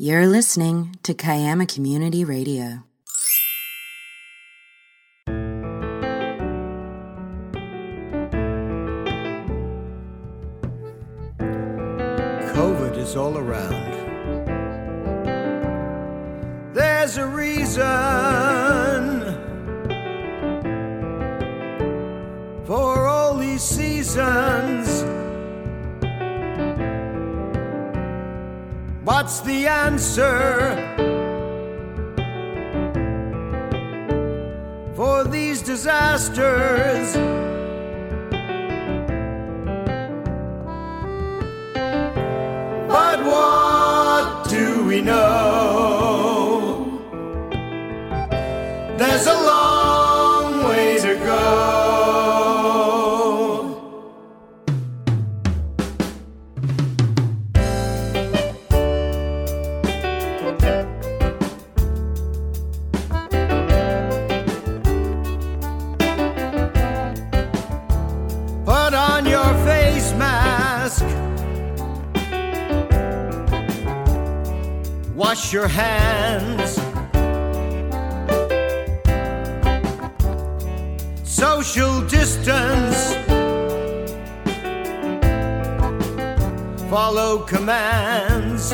You're listening to Kiama Community Radio. COVID is all around. There's a reason for all these seasons. What's the answer for these disasters? But what do we know? Your hands. Social distance. Follow commands.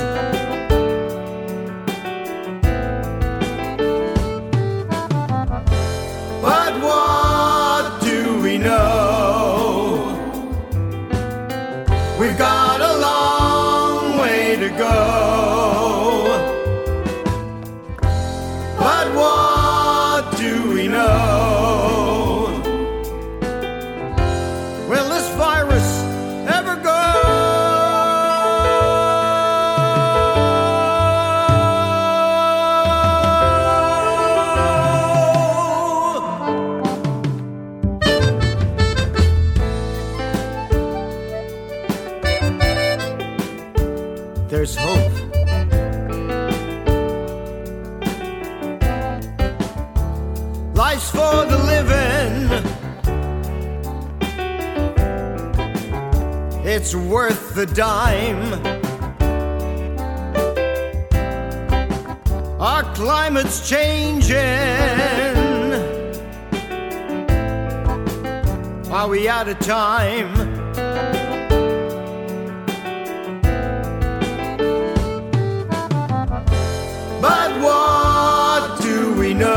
There's hope. Life's for the living. It's worth the dime. Our climate's changing. Are we out of time? But what do we know?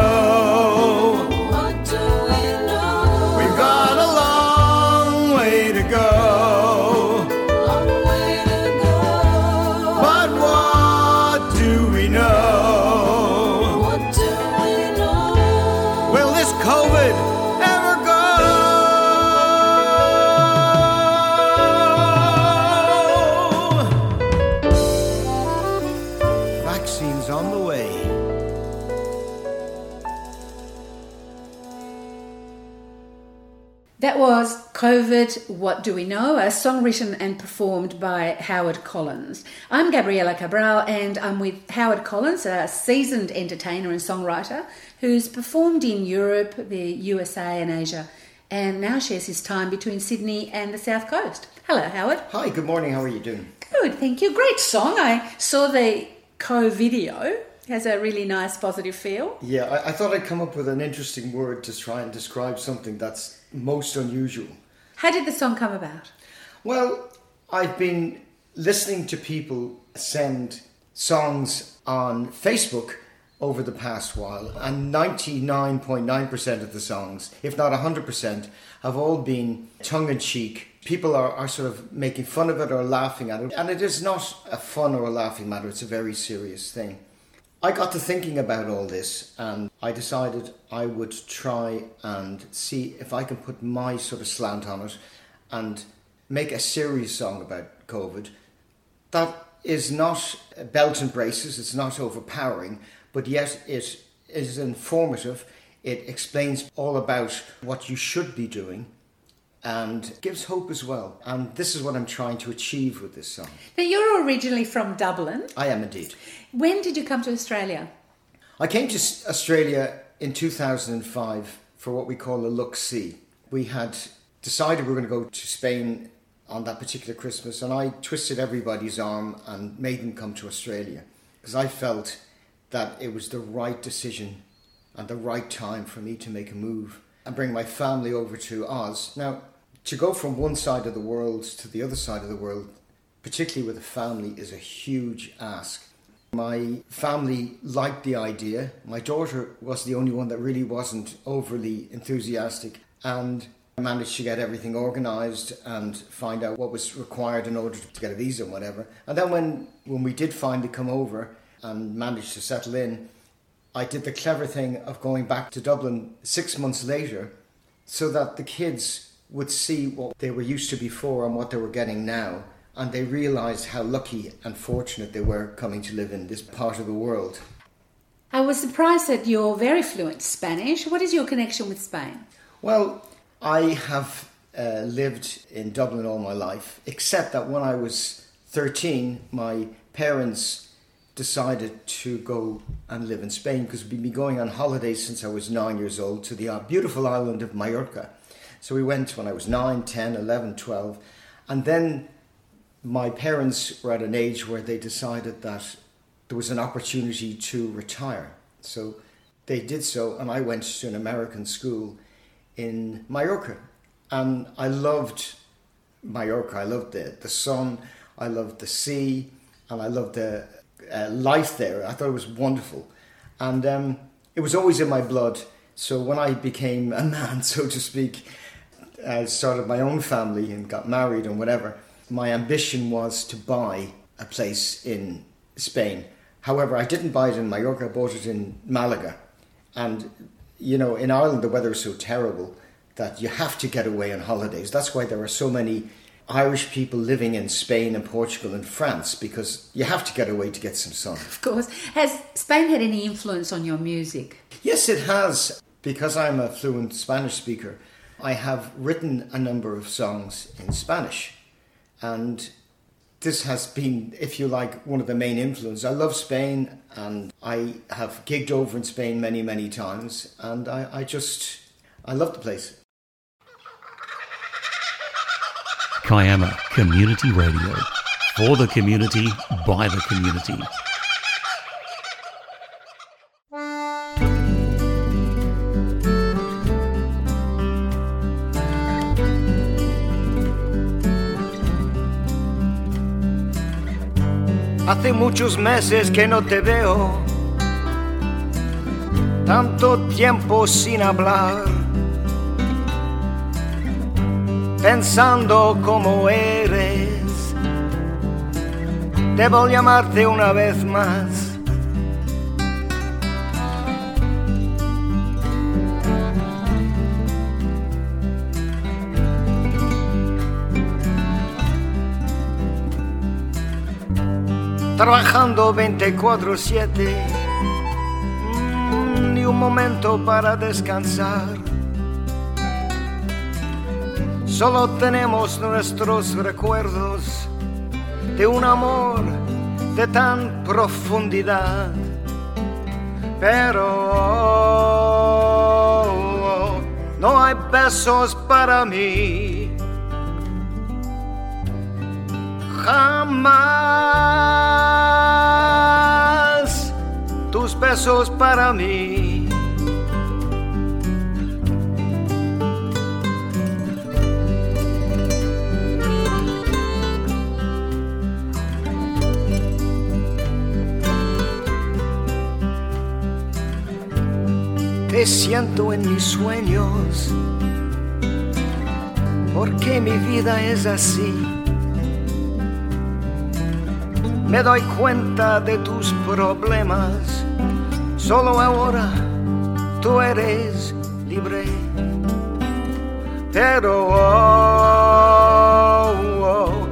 COVID What Do We Know, a song written and performed by Howard Collins. I'm Gabriella Cabral and I'm with Howard Collins, a seasoned entertainer and songwriter who's performed in Europe, the USA, and Asia, and now shares his time between Sydney and the South Coast. Hello, Howard. Hi, good morning. How are you doing? Good, thank you. Great song. I saw the co video, has a really nice positive feel. Yeah, I, I thought I'd come up with an interesting word to try and describe something that's most unusual. How did the song come about? Well, I've been listening to people send songs on Facebook over the past while, and 99.9% of the songs, if not 100%, have all been tongue in cheek. People are, are sort of making fun of it or laughing at it, and it is not a fun or a laughing matter, it's a very serious thing. I got to thinking about all this and I decided I would try and see if I can put my sort of slant on it and make a serious song about COVID that is not belt and braces, it's not overpowering, but yet it is informative. It explains all about what you should be doing and gives hope as well. And this is what I'm trying to achieve with this song. Now, you're originally from Dublin. I am indeed. When did you come to Australia? I came to Australia in 2005 for what we call a look see. We had decided we were going to go to Spain on that particular Christmas, and I twisted everybody's arm and made them come to Australia because I felt that it was the right decision and the right time for me to make a move and bring my family over to Oz. Now, to go from one side of the world to the other side of the world, particularly with a family, is a huge ask. My family liked the idea. My daughter was the only one that really wasn't overly enthusiastic, and I managed to get everything organised and find out what was required in order to get a visa and whatever. And then when, when we did finally come over and managed to settle in, I did the clever thing of going back to Dublin six months later so that the kids would see what they were used to before and what they were getting now and they realized how lucky and fortunate they were coming to live in this part of the world. I was surprised that you're very fluent Spanish. What is your connection with Spain? Well, I have uh, lived in Dublin all my life, except that when I was 13, my parents decided to go and live in Spain because we'd been going on holidays since I was nine years old to the uh, beautiful island of Mallorca. So we went when I was 9, 10, 11, 12. And then my parents were at an age where they decided that there was an opportunity to retire. So they did so, and I went to an American school in Mallorca. And I loved Mallorca. I loved the, the sun, I loved the sea, and I loved the uh, life there. I thought it was wonderful. And um, it was always in my blood. So when I became a man, so to speak, I started my own family and got married and whatever my ambition was to buy a place in Spain. However, I didn't buy it in Mallorca, I bought it in Malaga. And, you know, in Ireland, the weather is so terrible that you have to get away on holidays. That's why there are so many Irish people living in Spain and Portugal and France because you have to get away to get some sun. Of course. Has Spain had any influence on your music? Yes, it has. Because I'm a fluent Spanish speaker, I have written a number of songs in Spanish. And this has been, if you like, one of the main influences. I love Spain and I have gigged over in Spain many, many times. And I, I just, I love the place. Kiama Community Radio. For the community, by the community. Hace muchos meses que no te veo, tanto tiempo sin hablar, pensando cómo eres. Debo llamarte una vez más trabajando 24/7, mm, ni un momento para descansar. Solo tenemos nuestros recuerdos de un amor de tan profundidad, pero no hay besos para mí. Jamás tus besos para mí. Te siento en mis sueños, porque mi vida es así me doy cuenta de tus problemas. Solo ahora tú eres libre. Pero oh, oh,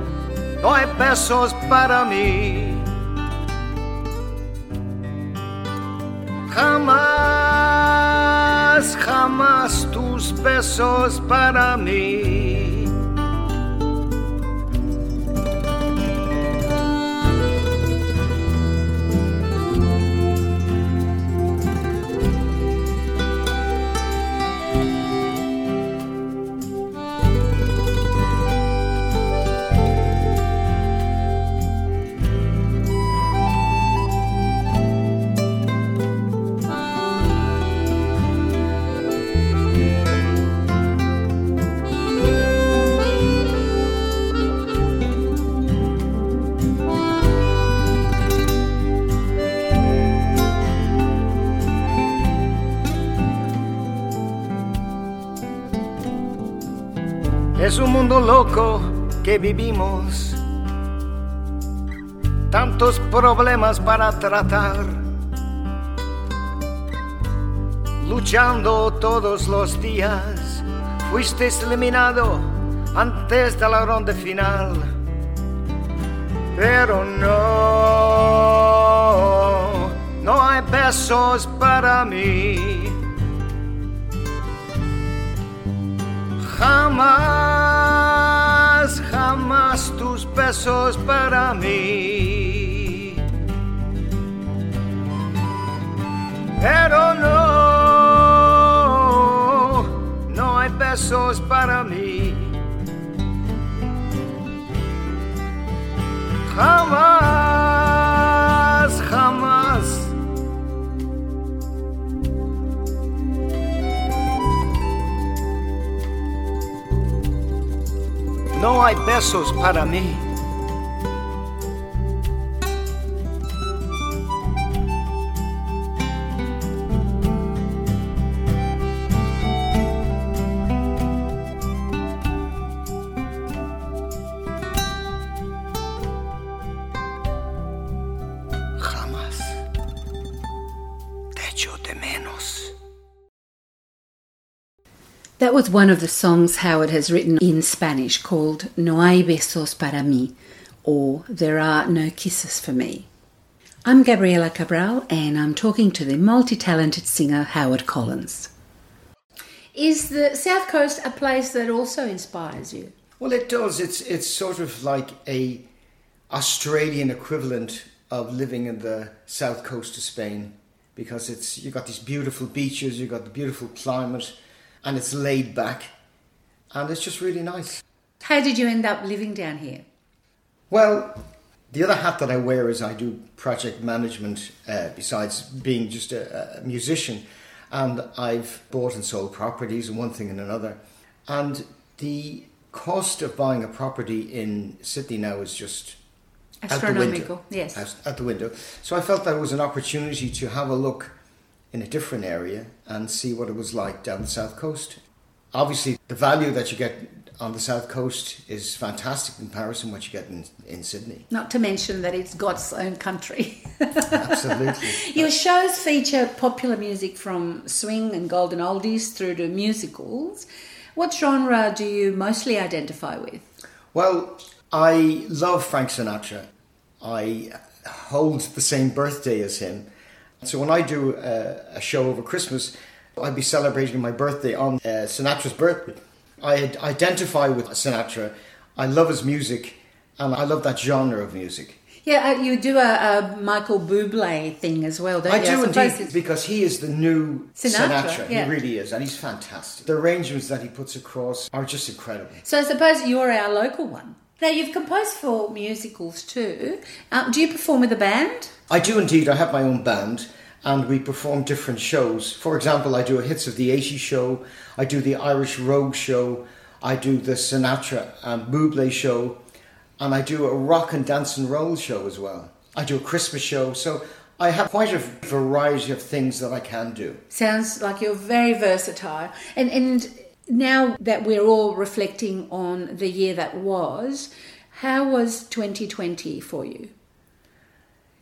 no hay pesos para mí. Jamás, jamás tus besos para mí. Es un mundo loco que vivimos, tantos problemas para tratar, luchando todos los días. Fuiste eliminado antes de la ronda final, pero no, no hay besos para mí. Jamás, jamás tus besos para mí. Pero no, no hay besos para mí. No hay besos para mí. Jamás. Te de menos. That was one of the songs Howard has written in Spanish called No hay besos para mí, or There are no kisses for me. I'm Gabriela Cabral, and I'm talking to the multi talented singer Howard Collins. Is the South Coast a place that also inspires you? Well, it does. It's it's sort of like a Australian equivalent of living in the south coast of Spain because it's you've got these beautiful beaches, you've got the beautiful climate, and it's laid back, and it's just really nice. How did you end up living down here? Well, the other hat that I wear is I do project management uh, besides being just a, a musician. And I've bought and sold properties and one thing and another. And the cost of buying a property in Sydney now is just out the window. Yes. Out the window. So I felt that it was an opportunity to have a look in a different area and see what it was like down the south coast. Obviously, the value that you get on the south coast is fantastic in comparison to what you get in, in Sydney. Not to mention that it's God's own country. Absolutely. Your shows feature popular music from swing and golden oldies through to musicals. What genre do you mostly identify with? Well, I love Frank Sinatra. I hold the same birthday as him. So when I do a, a show over Christmas, I'd be celebrating my birthday on uh, Sinatra's birthday. I identify with Sinatra. I love his music, and I love that genre of music. Yeah, uh, you do a, a Michael Bublé thing as well, don't you? I you? do suppose indeed because he is the new Sinatra, Sinatra. yeah. He really is, and he's fantastic. The arrangements that he puts across are just incredible. So I suppose you're our local one. Now you've composed for musicals too. Um, do you perform with a band? I do indeed. I have my own band and we perform different shows. For example, I do a Hits of the 80s show, I do the Irish Rogue show, I do the Sinatra and Buble show, and I do a rock and dance and roll show as well. I do a Christmas show, so I have quite a variety of things that I can do. Sounds like you're very versatile. And and now that we're all reflecting on the year that was, how was 2020 for you?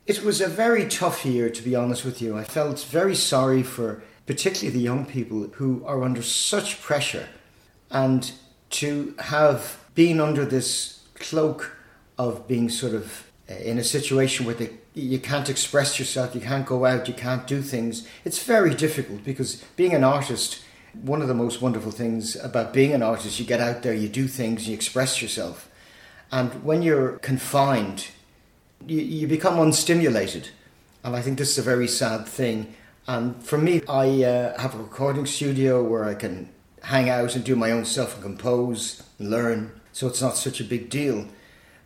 It was a very tough year, to be honest with you. I felt very sorry for particularly the young people who are under such pressure and to have been under this cloak of being sort of uh, in a situation where they, you can't express yourself, you can't go out, you can't do things. It's very difficult because being an artist, one of the most wonderful things about being an artist, you get out there, you do things, you express yourself. And when you're confined, you, you become unstimulated. And I think this is a very sad thing. And for me, I uh, have a recording studio where I can hang out and do my own stuff and compose and learn. So it's not such a big deal.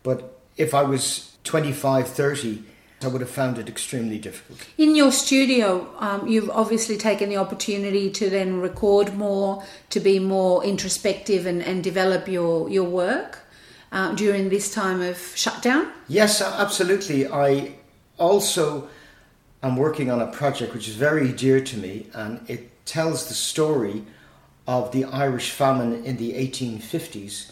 But if I was 25, 30, I would have found it extremely difficult. In your studio, um, you've obviously taken the opportunity to then record more, to be more introspective and, and develop your, your work uh, during this time of shutdown. Yes, absolutely. I also am working on a project which is very dear to me, and it tells the story of the Irish famine in the 1850s.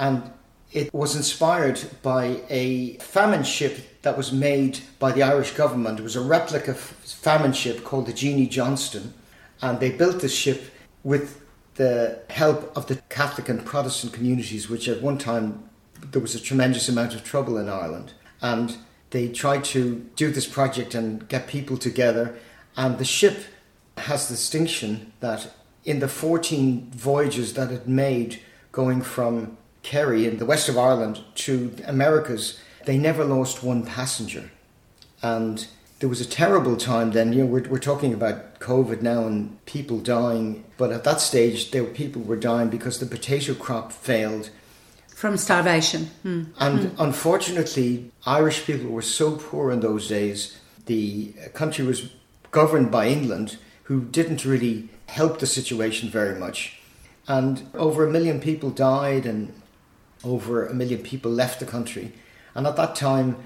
And it was inspired by a famine ship that was made by the Irish government. It was a replica famine ship called the Jeanie Johnston. And they built this ship with the help of the Catholic and Protestant communities, which at one time there was a tremendous amount of trouble in Ireland. And they tried to do this project and get people together. And the ship has the distinction that in the 14 voyages that it made going from Kerry in the west of Ireland to the Americas, they never lost one passenger. And there was a terrible time then. You know, we're, we're talking about COVID now and people dying, but at that stage, there were, people were dying because the potato crop failed. From starvation. Hmm. And hmm. unfortunately, Irish people were so poor in those days. The country was governed by England, who didn't really help the situation very much. And over a million people died, and over a million people left the country. And at that time,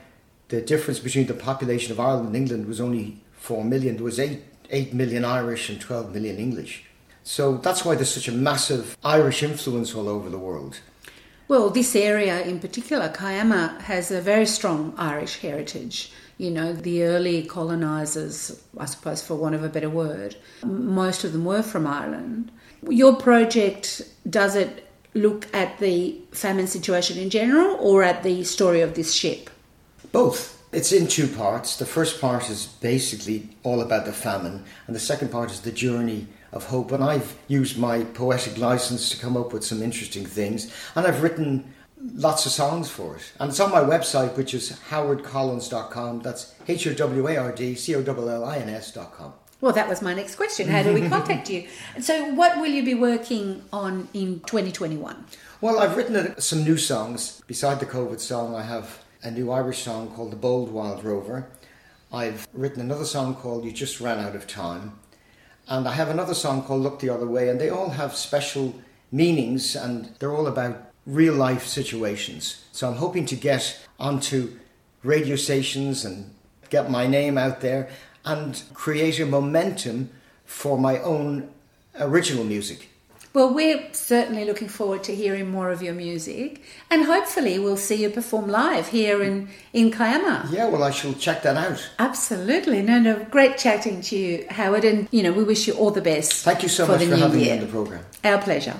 the difference between the population of Ireland and England was only 4 million. There was 8, 8 million Irish and 12 million English. So that's why there's such a massive Irish influence all over the world. Well, this area in particular, Kiama, has a very strong Irish heritage. You know, the early colonisers, I suppose for want of a better word, most of them were from Ireland. Your project, does it look at the famine situation in general or at the story of this ship? Both. It's in two parts. The first part is basically all about the famine, and the second part is the journey of hope. And I've used my poetic license to come up with some interesting things, and I've written lots of songs for it. And it's on my website, which is howardcollins.com. That's H O W A R D C O L L I N S.com. Well, that was my next question. How do we contact you? So, what will you be working on in 2021? Well, I've written some new songs. Beside the COVID song, I have a new Irish song called The Bold Wild Rover. I've written another song called You Just Ran Out of Time. And I have another song called Look the Other Way, and they all have special meanings and they're all about real life situations. So I'm hoping to get onto radio stations and get my name out there and create a momentum for my own original music. Well, we're certainly looking forward to hearing more of your music, and hopefully, we'll see you perform live here in, in Kiama. Yeah, well, I shall check that out. Absolutely. No, no, great chatting to you, Howard, and you know, we wish you all the best. Thank you so much for having year. me on the program. Our pleasure.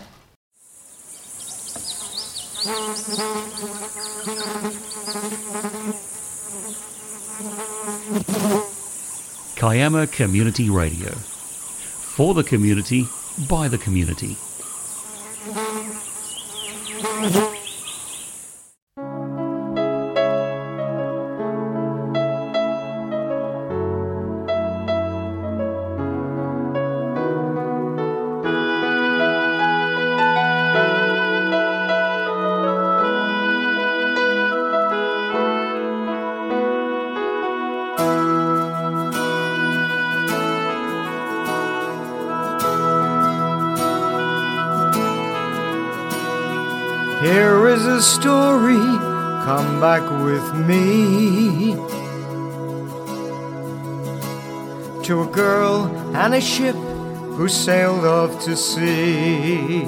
Kiama Community Radio. For the community, by the community. Story, come back with me to a girl and a ship who sailed off to sea.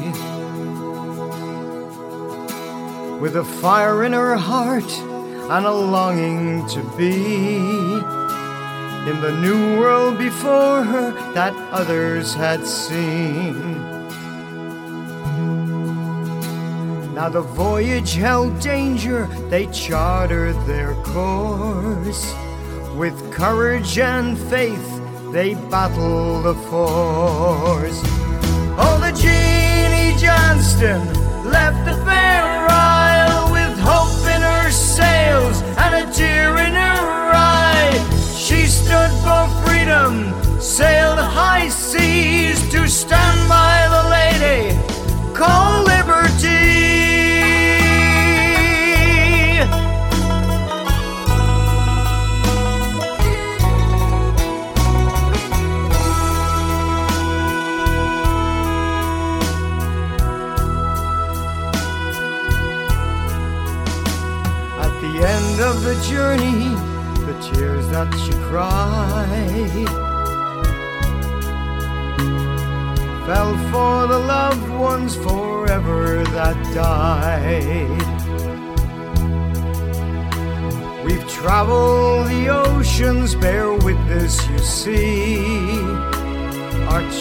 With a fire in her heart and a longing to be in the new world before her that others had seen. Now the voyage held danger, they chartered their course. With courage and faith, they battled the force. Oh, the Jeanie Johnston left the fair isle with hope in her sails and a tear in her eye. She stood for freedom, sailed high seas to stand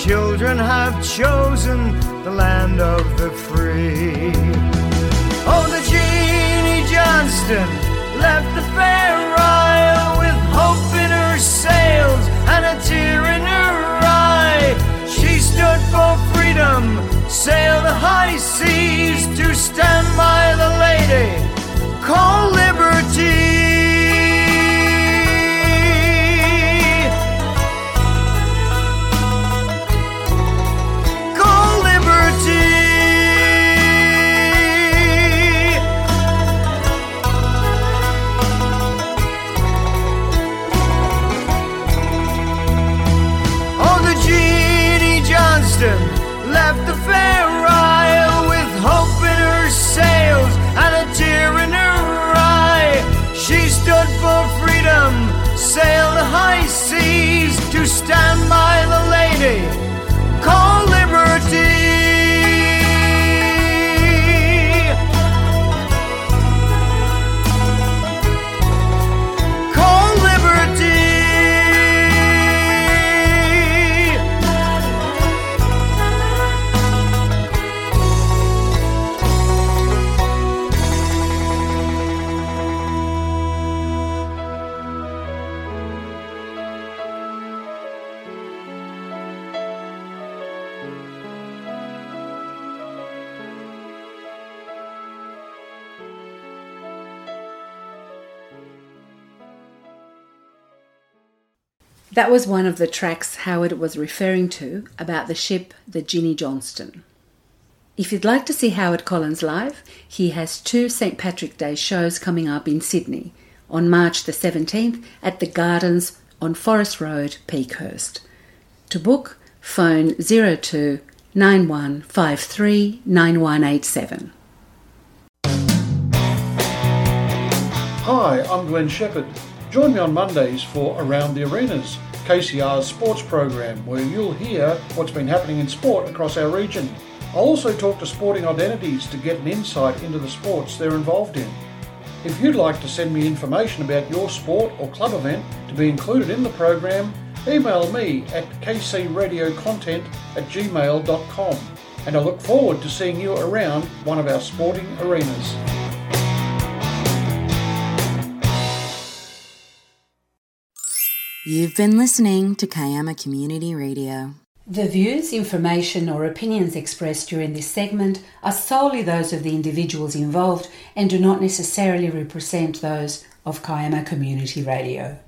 children have chosen the land of the free. Oh, the Jeanie Johnston left the fair isle with hope in her sails and a tear in her eye. She stood for freedom, sailed the high seas to stand by the lady called left the fair isle with hope in her sails and a tear in her eye. She stood for freedom, sailed the high seas to stand by That was one of the tracks Howard was referring to about the ship, the Jeanie Johnston. If you'd like to see Howard Collins live, he has two St. Patrick's Day shows coming up in Sydney on March the 17th at the Gardens on Forest Road, Peakhurst. To book, phone 02 9153 9187. Hi, I'm Glenn Shepherd. Join me on Mondays for Around the Arenas, KCR's sports program, where you'll hear what's been happening in sport across our region. I'll also talk to sporting identities to get an insight into the sports they're involved in. If you'd like to send me information about your sport or club event to be included in the program, email me at kcradiocontent at gmail.com and I look forward to seeing you around one of our sporting arenas. You've been listening to Kiama Community Radio. The views, information, or opinions expressed during this segment are solely those of the individuals involved and do not necessarily represent those of Kiama Community Radio.